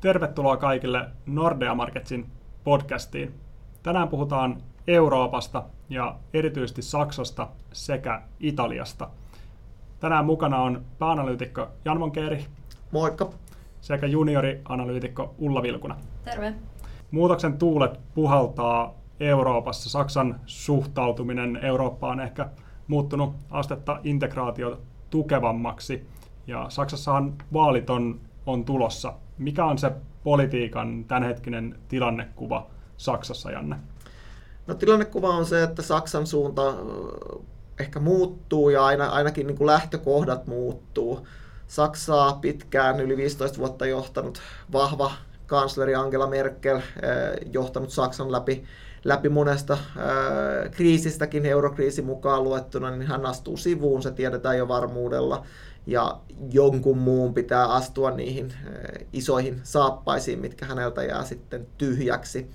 Tervetuloa kaikille Nordea Marketsin podcastiin. Tänään puhutaan Euroopasta ja erityisesti Saksasta sekä Italiasta. Tänään mukana on pääanalyytikko Jan Monkeeri. Moikka. Sekä juniorianalyytikko Ulla Vilkuna. Terve. Muutoksen tuulet puhaltaa Euroopassa. Saksan suhtautuminen Eurooppaan ehkä muuttunut astetta integraatio tukevammaksi. Ja Saksassahan vaalit on, on tulossa. Mikä on se politiikan tämänhetkinen tilannekuva Saksassa, Janne? No tilannekuva on se, että Saksan suunta ehkä muuttuu ja aina, ainakin niin kuin lähtökohdat muuttuu. Saksaa pitkään yli 15 vuotta johtanut vahva kansleri Angela Merkel, johtanut Saksan läpi läpi monesta kriisistäkin, eurokriisi mukaan luettuna, niin hän astuu sivuun, se tiedetään jo varmuudella, ja jonkun muun pitää astua niihin ää, isoihin saappaisiin, mitkä häneltä jää sitten tyhjäksi.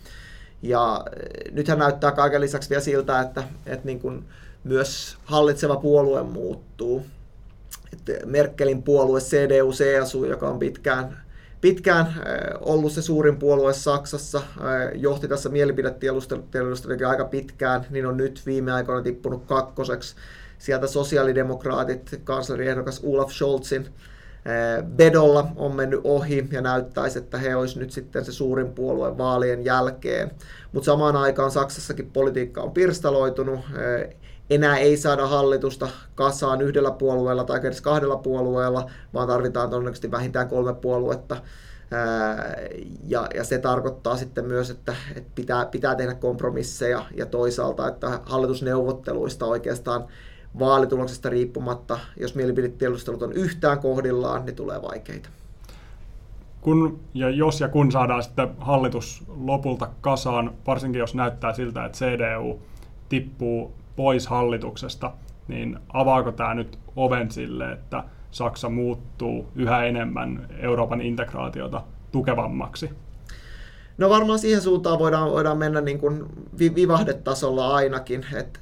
Ja nythän näyttää kaiken lisäksi vielä siltä, että, että niin kuin myös hallitseva puolue muuttuu. Että Merkelin puolue CDU-CSU, joka on pitkään pitkään äh, ollut se suurin puolue Saksassa, johti tässä mielipidetiedustelusta aika pitkään, niin on nyt viime aikoina tippunut kakkoseksi. Sieltä sosiaalidemokraatit, kansleriehdokas Olaf Scholzin Bedolla äh, on mennyt ohi ja näyttäisi, että he olisivat nyt sitten se suurin puolue vaalien jälkeen. Mutta samaan aikaan Saksassakin politiikka on pirstaloitunut. Enää ei saada hallitusta kasaan yhdellä puolueella tai edes kahdella puolueella, vaan tarvitaan todennäköisesti vähintään kolme puoluetta. Ja, ja se tarkoittaa sitten myös, että, että pitää, pitää tehdä kompromisseja ja toisaalta, että hallitusneuvotteluista oikeastaan vaalituloksesta riippumatta, jos mielipidetiedustelut on yhtään kohdillaan, niin tulee vaikeita. Kun ja jos ja kun saadaan sitten hallitus lopulta kasaan, varsinkin jos näyttää siltä, että CDU tippuu pois hallituksesta, niin avaako tämä nyt oven sille, että Saksa muuttuu yhä enemmän Euroopan integraatiota tukevammaksi? No varmaan siihen suuntaan voidaan, voidaan mennä niin kuin vivahdetasolla ainakin. että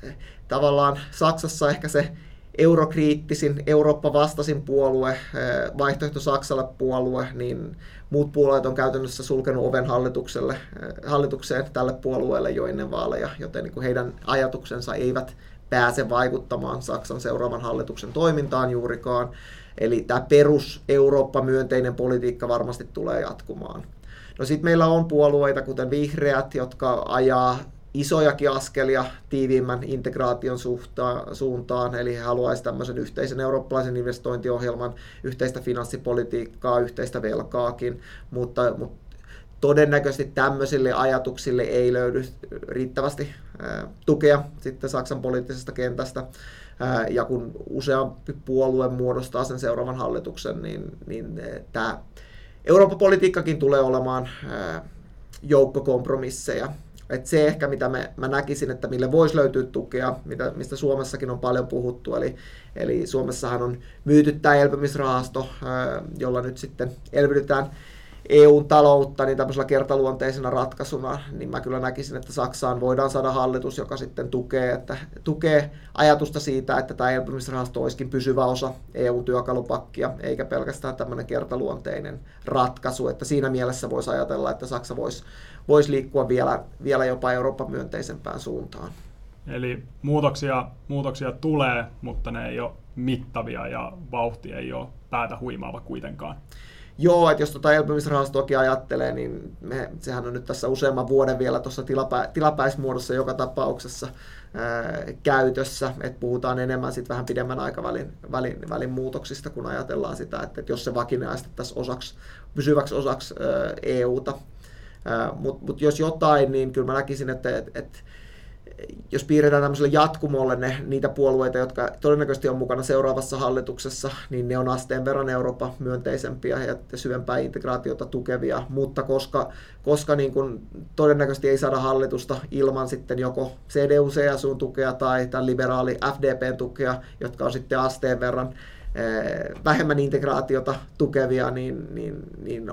tavallaan Saksassa ehkä se eurokriittisin, Eurooppa-vastasin puolue, eh, vaihtoehto Saksalle puolue, niin muut puolueet on käytännössä sulkenut oven hallitukselle, eh, hallitukseen tälle puolueelle jo ennen vaaleja, joten niin kuin heidän ajatuksensa eivät pääse vaikuttamaan Saksan seuraavan hallituksen toimintaan juurikaan. Eli tämä perus Eurooppa-myönteinen politiikka varmasti tulee jatkumaan. No sitten meillä on puolueita, kuten vihreät, jotka ajaa isojakin askelia tiiviimmän integraation suuntaan, eli he haluaisivat tämmöisen yhteisen eurooppalaisen investointiohjelman, yhteistä finanssipolitiikkaa, yhteistä velkaakin, mutta, mutta todennäköisesti tämmöisille ajatuksille ei löydy riittävästi tukea sitten Saksan poliittisesta kentästä. Ja kun useampi puolue muodostaa sen seuraavan hallituksen, niin, niin tämä Euroopan politiikkakin tulee olemaan ää, joukko kompromisseja et se ehkä, mitä me, mä näkisin, että mille voisi löytyä tukea, mitä, mistä Suomessakin on paljon puhuttu. Eli, eli Suomessahan on myyty tämä elpymisrahasto, jolla nyt sitten elvytetään EUn taloutta niin tämmöisellä kertaluonteisena ratkaisuna, niin mä kyllä näkisin, että Saksaan voidaan saada hallitus, joka sitten tukee, että, tukee ajatusta siitä, että tämä elpymisrahasto olisikin pysyvä osa EU-työkalupakkia, eikä pelkästään tämmöinen kertaluonteinen ratkaisu. Että siinä mielessä voisi ajatella, että Saksa voisi, voisi liikkua vielä, vielä jopa Euroopan myönteisempään suuntaan. Eli muutoksia, muutoksia tulee, mutta ne ei ole mittavia ja vauhti ei ole päätä huimaava kuitenkaan. Joo, että jos tuota elpymisrahastoakin ajattelee, niin me, sehän on nyt tässä useamman vuoden vielä tuossa tilapä, tilapäismuodossa joka tapauksessa ää, käytössä, että puhutaan enemmän sitten vähän pidemmän aikavälin välin, välin muutoksista, kun ajatellaan sitä, että, että jos se vakinaistettaisiin osaksi, pysyväksi osaksi ää, EUta. Mutta mut jos jotain, niin kyllä mä näkisin, että et, et, jos piirretään tämmöiselle jatkumolle ne, niitä puolueita, jotka todennäköisesti on mukana seuraavassa hallituksessa, niin ne on asteen verran Eurooppa myönteisempiä ja syvempää integraatiota tukevia, mutta koska, koska niin kun todennäköisesti ei saada hallitusta ilman sitten joko CDU-CSUn tukea tai tämän liberaali FDPn tukea, jotka on sitten asteen verran eh, vähemmän integraatiota tukevia, niin, niin, niin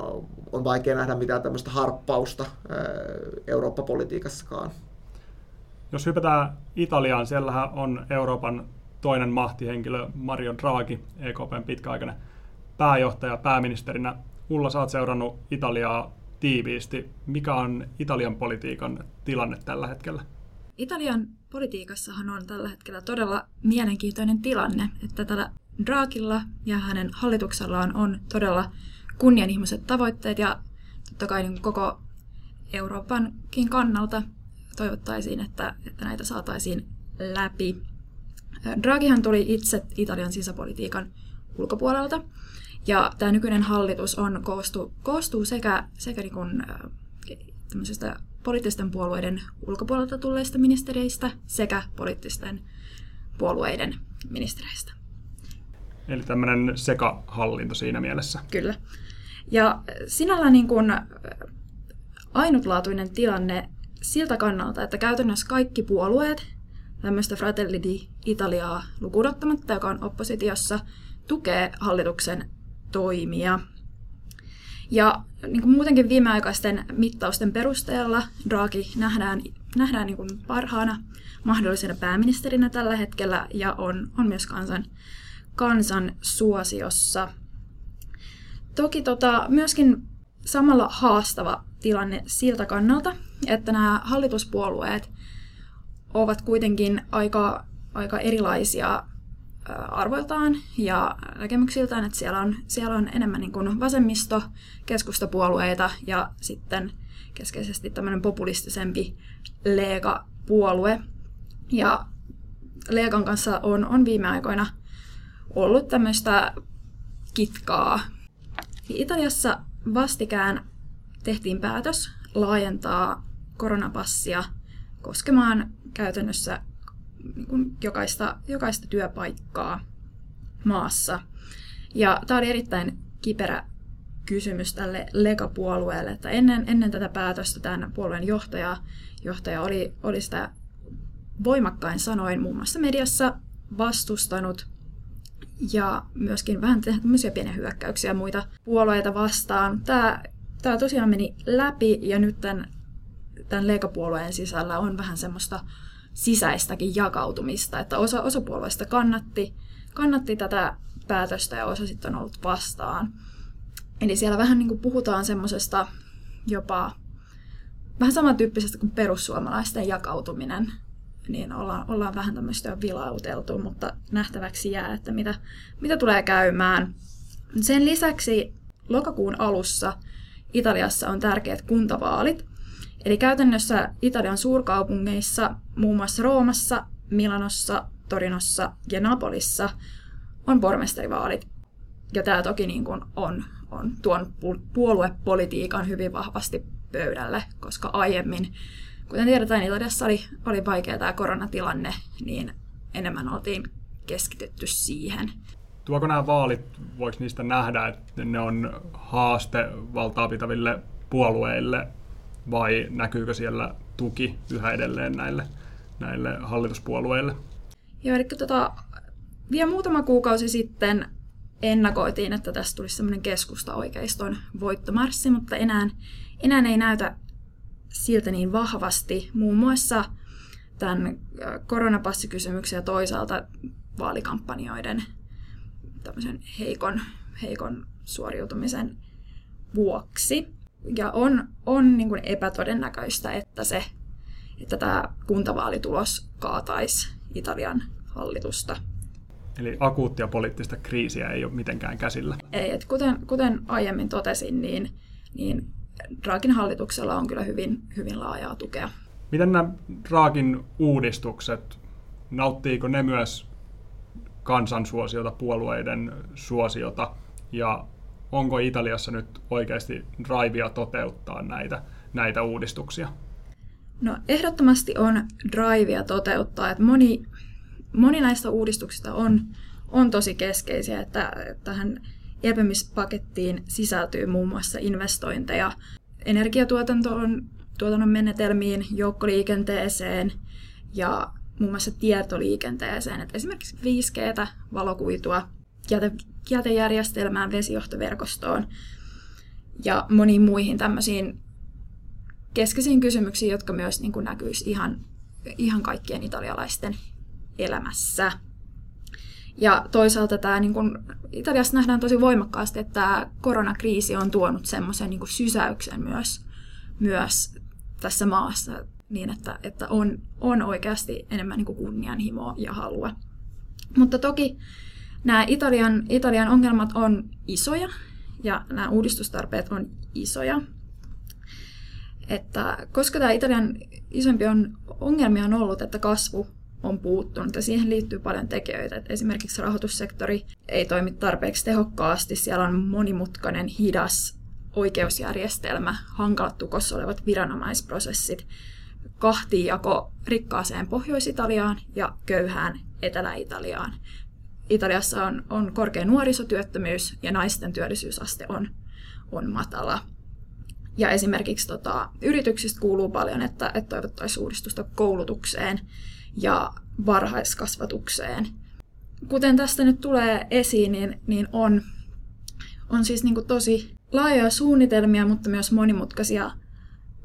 on vaikea nähdä mitään tämmöistä harppausta eh, Eurooppa-politiikassakaan. Jos hypätään Italiaan, siellähän on Euroopan toinen mahtihenkilö Mario Draghi, EKPn pitkäaikainen pääjohtaja pääministerinä Ulla, sä oot seurannut Italiaa tiiviisti. Mikä on Italian politiikan tilanne tällä hetkellä? Italian politiikassahan on tällä hetkellä todella mielenkiintoinen tilanne, että tällä Draakilla ja hänen hallituksellaan on todella kunnianhimoiset tavoitteet ja totta kai niin koko Euroopankin kannalta toivottaisiin, että, että näitä saataisiin läpi. Draghihan tuli itse Italian sisäpolitiikan ulkopuolelta ja tämä nykyinen hallitus on, koostuu, koostuu sekä, sekä niin kuin, poliittisten puolueiden ulkopuolelta tulleista ministereistä sekä poliittisten puolueiden ministereistä. Eli tämmöinen sekahallinto siinä mielessä. Kyllä. Ja sinällä niin kuin ainutlaatuinen tilanne siltä kannalta, että käytännössä kaikki puolueet, tämmöistä Fratelli Italiaa lukunottamatta, joka on oppositiossa, tukee hallituksen toimia. Ja niin kuin muutenkin viimeaikaisten mittausten perusteella Draghi nähdään, nähdään niin kuin parhaana mahdollisena pääministerinä tällä hetkellä ja on, on myös kansan, kansan suosiossa. Toki tota, myöskin samalla haastava tilanne siltä kannalta, että nämä hallituspuolueet ovat kuitenkin aika, aika erilaisia arvoiltaan ja näkemyksiltään, että siellä on, siellä on enemmän niin vasemmisto, keskustapuolueita ja sitten keskeisesti tämmöinen populistisempi Lega-puolue. Ja Legan kanssa on, on viime aikoina ollut tämmöistä kitkaa. Italiassa vastikään tehtiin päätös laajentaa koronapassia koskemaan käytännössä niin jokaista, jokaista työpaikkaa maassa. Ja tämä oli erittäin kiperä kysymys tälle Lega-puolueelle, että ennen, ennen tätä päätöstä tämän puolueen johtaja, johtaja oli, oli sitä voimakkain sanoin muun muassa mediassa vastustanut ja myöskin vähän tämmöisiä pieniä hyökkäyksiä muita puolueita vastaan. Tämä, tämä tosiaan meni läpi ja nyt tämän, tämän Lega-puolueen sisällä on vähän semmoista sisäistäkin jakautumista, että osa, osa puolueista kannatti, kannatti tätä päätöstä ja osa sitten on ollut vastaan. Eli siellä vähän niin kuin puhutaan semmoisesta jopa vähän samantyyppisestä kuin perussuomalaisten jakautuminen, niin ollaan, ollaan vähän tämmöistä vilauteltu, mutta nähtäväksi jää, että mitä, mitä tulee käymään. Sen lisäksi lokakuun alussa Italiassa on tärkeät kuntavaalit, Eli käytännössä Italian suurkaupungeissa, muun muassa Roomassa, Milanossa, Torinossa ja Napolissa, on pormestarivaalit. Ja tämä toki niin kuin on, on tuon puoluepolitiikan hyvin vahvasti pöydälle, koska aiemmin, kuten tiedetään, Italiassa oli, oli vaikea tämä koronatilanne, niin enemmän oltiin keskitytty siihen. Tuoko nämä vaalit, voiko niistä nähdä, että ne on haaste valtaa pitäville puolueille vai näkyykö siellä tuki yhä edelleen näille, näille hallituspuolueille? Joo, eli tota, vielä muutama kuukausi sitten ennakoitiin, että tästä tulisi semmoinen keskusta-oikeiston voittomarssi, mutta enää, enää ei näytä siltä niin vahvasti. Muun muassa tämän koronapassikysymyksen ja toisaalta vaalikampanjoiden heikon, heikon suoriutumisen vuoksi ja on, on niin kuin epätodennäköistä, että, se, että tämä kuntavaalitulos kaataisi Italian hallitusta. Eli akuuttia poliittista kriisiä ei ole mitenkään käsillä. Ei, että kuten, kuten aiemmin totesin, niin, niin Draakin hallituksella on kyllä hyvin, hyvin laajaa tukea. Miten nämä Draakin uudistukset, nauttiiko ne myös kansansuosiota, puolueiden suosiota, ja onko Italiassa nyt oikeasti drivea toteuttaa näitä, näitä uudistuksia? No ehdottomasti on drivea toteuttaa. Että moni, moni näistä uudistuksista on, on tosi keskeisiä, että tähän elpymispakettiin sisältyy muun muassa investointeja energiatuotantoon, tuotannon menetelmiin, joukkoliikenteeseen ja muun muassa tietoliikenteeseen. Että esimerkiksi 5G, valokuitua, jäte, jätejärjestelmään, vesijohtoverkostoon ja moniin muihin tämmöisiin keskeisiin kysymyksiin, jotka myös niin näkyisi ihan, ihan kaikkien italialaisten elämässä. Ja toisaalta tämä niin kun, Italiassa nähdään tosi voimakkaasti, että tämä koronakriisi on tuonut semmoisen niin sysäyksen myös, myös tässä maassa niin, että, että on, on oikeasti enemmän niin kunnianhimoa ja halua. Mutta toki nämä Italian, Italian ongelmat on isoja ja nämä uudistustarpeet on isoja. Että koska tämä Italian isompi on, ongelmia on ollut, että kasvu on puuttunut ja siihen liittyy paljon tekijöitä. Että esimerkiksi rahoitussektori ei toimi tarpeeksi tehokkaasti, siellä on monimutkainen, hidas oikeusjärjestelmä, hankalat tukossa olevat viranomaisprosessit, kahtiijako rikkaaseen Pohjois-Italiaan ja köyhään Etelä-Italiaan. Italiassa on, on korkea nuorisotyöttömyys ja naisten työllisyysaste on, on matala. Ja esimerkiksi tota, yrityksistä kuuluu paljon, että, että toivottaisiin uudistusta koulutukseen ja varhaiskasvatukseen. Kuten tästä nyt tulee esiin, niin, niin on, on siis niin tosi laajoja suunnitelmia, mutta myös monimutkaisia,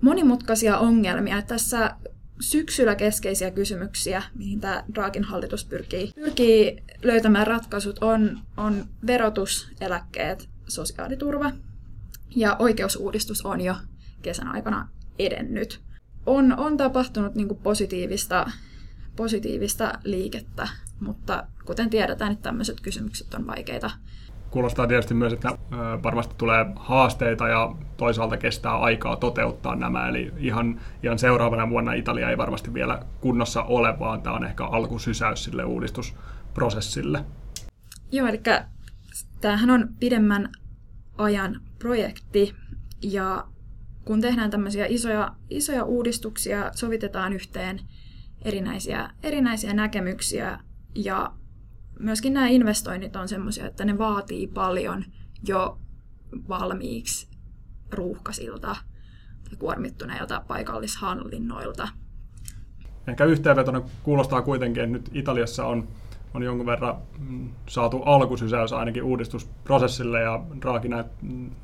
monimutkaisia ongelmia. Tässä syksyllä keskeisiä kysymyksiä, mihin tämä Draakin hallitus pyrkii, pyrkii löytämään ratkaisut, on, on verotus, eläkkeet, sosiaaliturva ja oikeusuudistus on jo kesän aikana edennyt. On, on tapahtunut niin positiivista, positiivista liikettä, mutta kuten tiedetään, niin tämmöiset kysymykset on vaikeita kuulostaa tietysti myös, että varmasti tulee haasteita ja toisaalta kestää aikaa toteuttaa nämä. Eli ihan, ihan seuraavana vuonna Italia ei varmasti vielä kunnossa ole, vaan tämä on ehkä alkusysäys sille uudistusprosessille. Joo, eli tämähän on pidemmän ajan projekti ja kun tehdään tämmöisiä isoja, isoja uudistuksia, sovitetaan yhteen erinäisiä, erinäisiä näkemyksiä ja myöskin nämä investoinnit on semmoisia, että ne vaatii paljon jo valmiiksi ruuhkasilta tai kuormittuneilta paikallishallinnoilta. Ehkä yhteenvetona kuulostaa kuitenkin, että nyt Italiassa on, on jonkun verran mm, saatu alkusysäys ainakin uudistusprosessille ja Draghi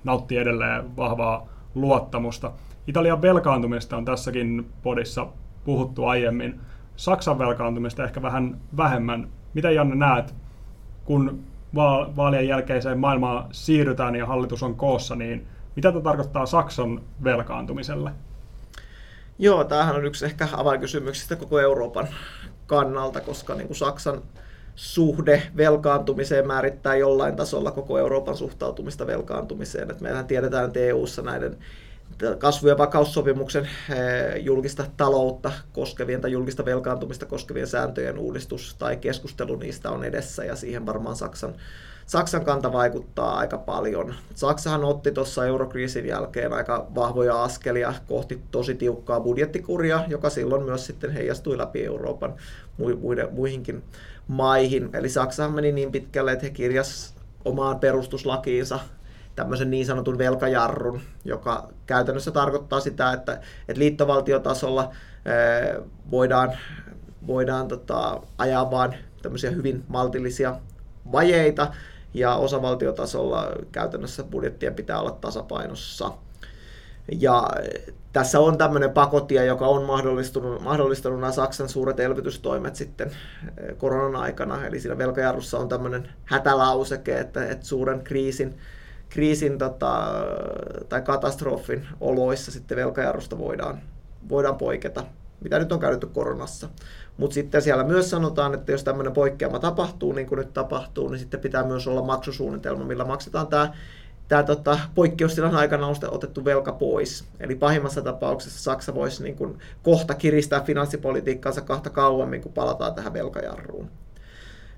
nauttii edelleen vahvaa luottamusta. Italian velkaantumista on tässäkin podissa puhuttu aiemmin. Saksan velkaantumista ehkä vähän vähemmän. Mitä Janne näet, kun vaalien jälkeiseen maailmaan siirrytään ja hallitus on koossa, niin mitä tämä tarkoittaa Saksan velkaantumiselle? Joo, tämähän on yksi ehkä avainkysymyksistä koko Euroopan kannalta, koska niin kuin Saksan suhde velkaantumiseen määrittää jollain tasolla koko Euroopan suhtautumista velkaantumiseen. Et meillähän tiedetään, että EU-ssa näiden kasvu- ja vakaussopimuksen eh, julkista taloutta koskevien tai julkista velkaantumista koskevien sääntöjen uudistus tai keskustelu niistä on edessä ja siihen varmaan Saksan, Saksan kanta vaikuttaa aika paljon. Saksahan otti tuossa eurokriisin jälkeen aika vahvoja askelia kohti tosi tiukkaa budjettikuria, joka silloin myös sitten heijastui läpi Euroopan muihinkin maihin. Eli Saksahan meni niin pitkälle, että he kirjas omaan perustuslakiinsa tämmöisen niin sanotun velkajarrun, joka käytännössä tarkoittaa sitä, että, että liittovaltiotasolla voidaan, voidaan tota, ajaa vain tämmöisiä hyvin maltillisia vajeita, ja osavaltiotasolla käytännössä budjettien pitää olla tasapainossa. Ja tässä on tämmöinen pakotia, joka on mahdollistunut, mahdollistanut nämä Saksan suuret elvytystoimet sitten koronan aikana. Eli siinä velkajarrussa on tämmöinen hätälauseke, että, että suuren kriisin kriisin tota, tai katastrofin oloissa sitten velkajarrusta voidaan, voidaan poiketa, mitä nyt on käytetty koronassa. Mutta sitten siellä myös sanotaan, että jos tämmöinen poikkeama tapahtuu, niin kuin nyt tapahtuu, niin sitten pitää myös olla maksusuunnitelma, millä maksetaan tämä tämä tota, poikkeustilan aikana on otettu velka pois. Eli pahimmassa tapauksessa Saksa voisi niin kuin kohta kiristää finanssipolitiikkaansa kahta kauemmin, kun palataan tähän velkajarruun.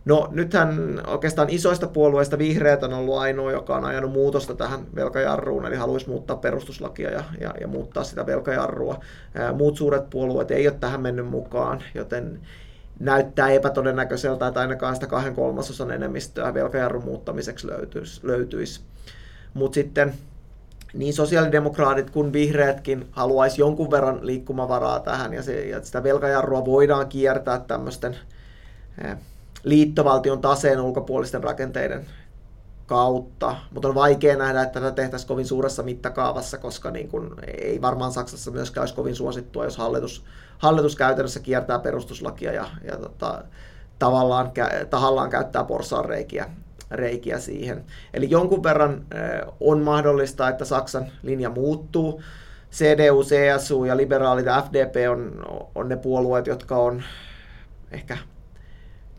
No nythän oikeastaan isoista puolueista vihreät on ollut ainoa, joka on ajanut muutosta tähän velkajarruun, eli haluaisi muuttaa perustuslakia ja, ja, ja muuttaa sitä velkajarrua. Muut suuret puolueet ei ole tähän mennyt mukaan, joten näyttää epätodennäköiseltä, että ainakaan sitä kahden kolmasosan enemmistöä velkajarrun muuttamiseksi löytyisi. löytyisi. Mutta sitten niin sosiaalidemokraatit kuin vihreätkin haluaisi jonkun verran liikkumavaraa tähän, ja, se, ja sitä velkajarrua voidaan kiertää tämmöisten liittovaltion taseen ulkopuolisten rakenteiden kautta, mutta on vaikea nähdä, että tätä tehtäisiin kovin suuressa mittakaavassa, koska niin kuin ei varmaan Saksassa myöskään olisi kovin suosittua, jos hallitus, hallitus käytännössä kiertää perustuslakia ja, ja tota, tavallaan tahallaan käyttää porsaanreikiä reikiä siihen. Eli jonkun verran on mahdollista, että Saksan linja muuttuu. CDU, CSU ja liberaalit ja FDP on, on ne puolueet, jotka on ehkä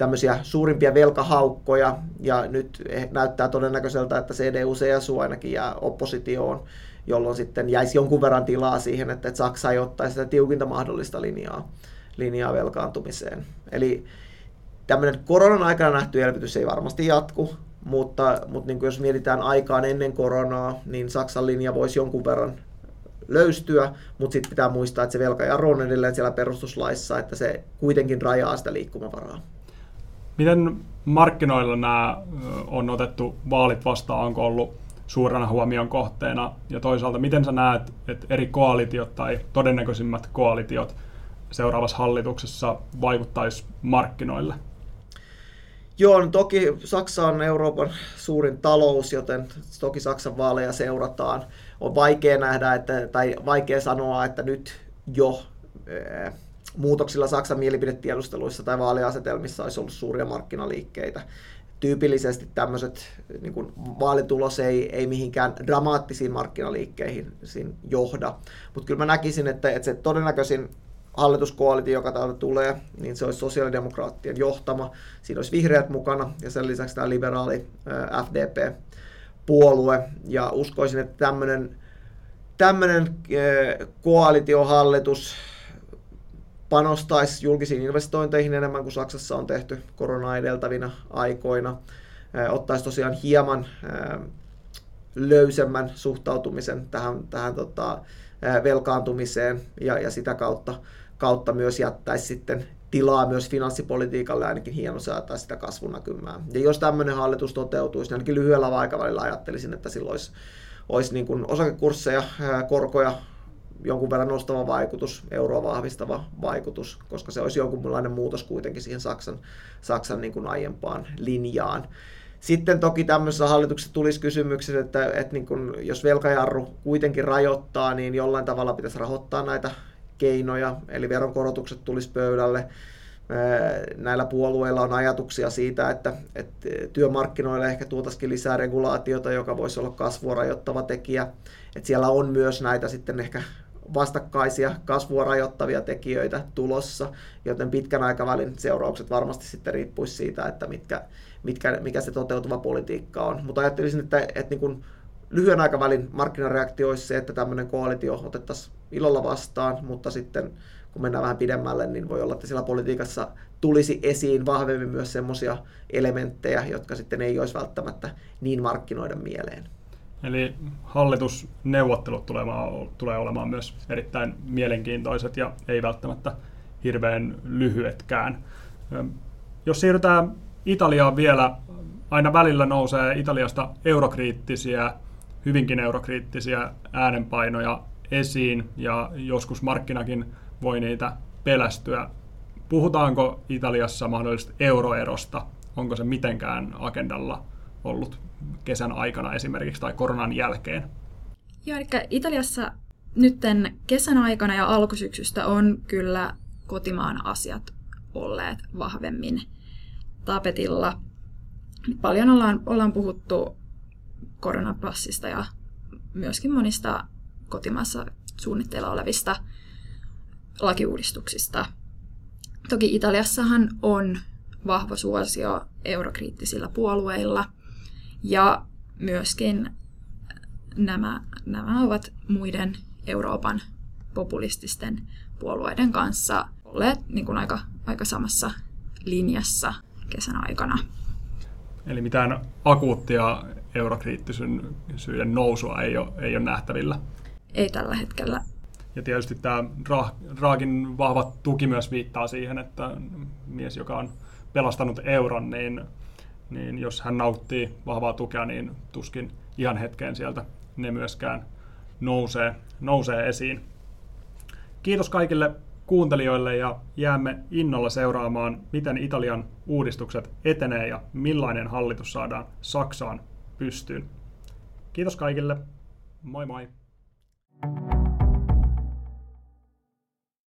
tämmöisiä suurimpia velkahaukkoja, ja nyt näyttää todennäköiseltä, että CDU, CSU ainakin jää oppositioon, jolloin sitten jäisi jonkun verran tilaa siihen, että Saksa ei ottaisi sitä tiukinta mahdollista linjaa, linjaa velkaantumiseen. Eli tämmöinen koronan aikana nähty elvytys ei varmasti jatku, mutta, mutta niin kuin jos mietitään aikaan ennen koronaa, niin Saksan linja voisi jonkun verran löystyä, mutta sitten pitää muistaa, että se velkajarru on edelleen siellä perustuslaissa, että se kuitenkin rajaa sitä liikkumavaraa. Miten markkinoilla nämä on otettu vaalit vastaan, onko ollut suurena huomion kohteena, ja toisaalta miten sä näet, että eri koalitiot tai todennäköisimmät koalitiot seuraavassa hallituksessa vaikuttaisi markkinoille? Joo, no toki Saksa on Euroopan suurin talous, joten toki Saksan vaaleja seurataan. On vaikea nähdä, että, tai vaikea sanoa, että nyt jo muutoksilla Saksan mielipidetiedusteluissa tai vaaliasetelmissa olisi ollut suuria markkinaliikkeitä. Tyypillisesti tämmöiset niin kuin vaalitulos ei, ei mihinkään dramaattisiin markkinaliikkeihin johda. Mutta kyllä mä näkisin, että, että se todennäköisin hallituskoalitio, joka täältä tulee, niin se olisi sosiaalidemokraattien johtama. Siinä olisi vihreät mukana ja sen lisäksi tämä liberaali FDP-puolue. Ja uskoisin, että tämmöinen, tämmöinen koalitiohallitus panostaisi julkisiin investointeihin enemmän kuin Saksassa on tehty korona edeltävinä aikoina. Ottaisi tosiaan hieman löysemmän suhtautumisen tähän, tähän tota, velkaantumiseen ja, ja sitä kautta kautta myös jättäisi sitten tilaa myös finanssipolitiikalle ainakin hieno saattaa sitä kasvunäkymää. Ja jos tämmöinen hallitus toteutuisi, niin ainakin lyhyellä aikavälillä ajattelisin, että silloin olisi, olisi niin kuin osakekursseja, korkoja, jonkun verran nostava vaikutus, euroa vahvistava vaikutus, koska se olisi jonkunlainen muutos kuitenkin siihen Saksan, Saksan niin kuin aiempaan linjaan. Sitten toki tämmöisessä hallituksessa tulisi kysymyksiä, että, että niin kun, jos velkajarru kuitenkin rajoittaa, niin jollain tavalla pitäisi rahoittaa näitä keinoja, eli veronkorotukset tulisi pöydälle. Näillä puolueilla on ajatuksia siitä, että, että työmarkkinoille ehkä tuotaisiin lisää regulaatiota, joka voisi olla kasvua rajoittava tekijä. Että siellä on myös näitä sitten ehkä vastakkaisia kasvua rajoittavia tekijöitä tulossa, joten pitkän aikavälin seuraukset varmasti sitten riippuisi siitä, että mitkä, mitkä, mikä se toteutuva politiikka on. Mutta ajattelisin, että, että niin kuin lyhyen aikavälin markkinareaktio olisi se, että tämmöinen koalitio otettaisiin ilolla vastaan, mutta sitten kun mennään vähän pidemmälle, niin voi olla, että siellä politiikassa tulisi esiin vahvemmin myös semmoisia elementtejä, jotka sitten ei olisi välttämättä niin markkinoiden mieleen. Eli hallitusneuvottelut tulee olemaan myös erittäin mielenkiintoiset ja ei välttämättä hirveän lyhyetkään. Jos siirrytään Italiaan vielä, aina välillä nousee Italiasta eurokriittisiä hyvinkin eurokriittisiä äänenpainoja esiin ja joskus markkinakin voi niitä pelästyä. Puhutaanko Italiassa mahdollisesti euroerosta? Onko se mitenkään agendalla ollut kesän aikana esimerkiksi tai koronan jälkeen? Joo, eli Italiassa nytten kesän aikana ja alkusyksystä on kyllä kotimaan asiat olleet vahvemmin tapetilla. Paljon ollaan, ollaan puhuttu koronapassista ja myöskin monista kotimaassa suunnitteilla olevista lakiuudistuksista. Toki Italiassahan on vahva suosio eurokriittisillä puolueilla ja myöskin nämä, nämä ovat muiden Euroopan populististen puolueiden kanssa olleet niin kuin aika, aika samassa linjassa kesän aikana. Eli mitään akuuttia eurokriittisyyden nousua ei ole, ei ole nähtävillä. Ei tällä hetkellä. Ja tietysti tämä Raagin vahva tuki myös viittaa siihen, että mies, joka on pelastanut euron, niin, niin jos hän nauttii vahvaa tukea, niin tuskin ihan hetkeen sieltä ne myöskään nousee, nousee esiin. Kiitos kaikille kuuntelijoille ja jäämme innolla seuraamaan, miten Italian uudistukset etenee ja millainen hallitus saadaan Saksaan pystyyn. Kiitos kaikille. Moi moi. thank you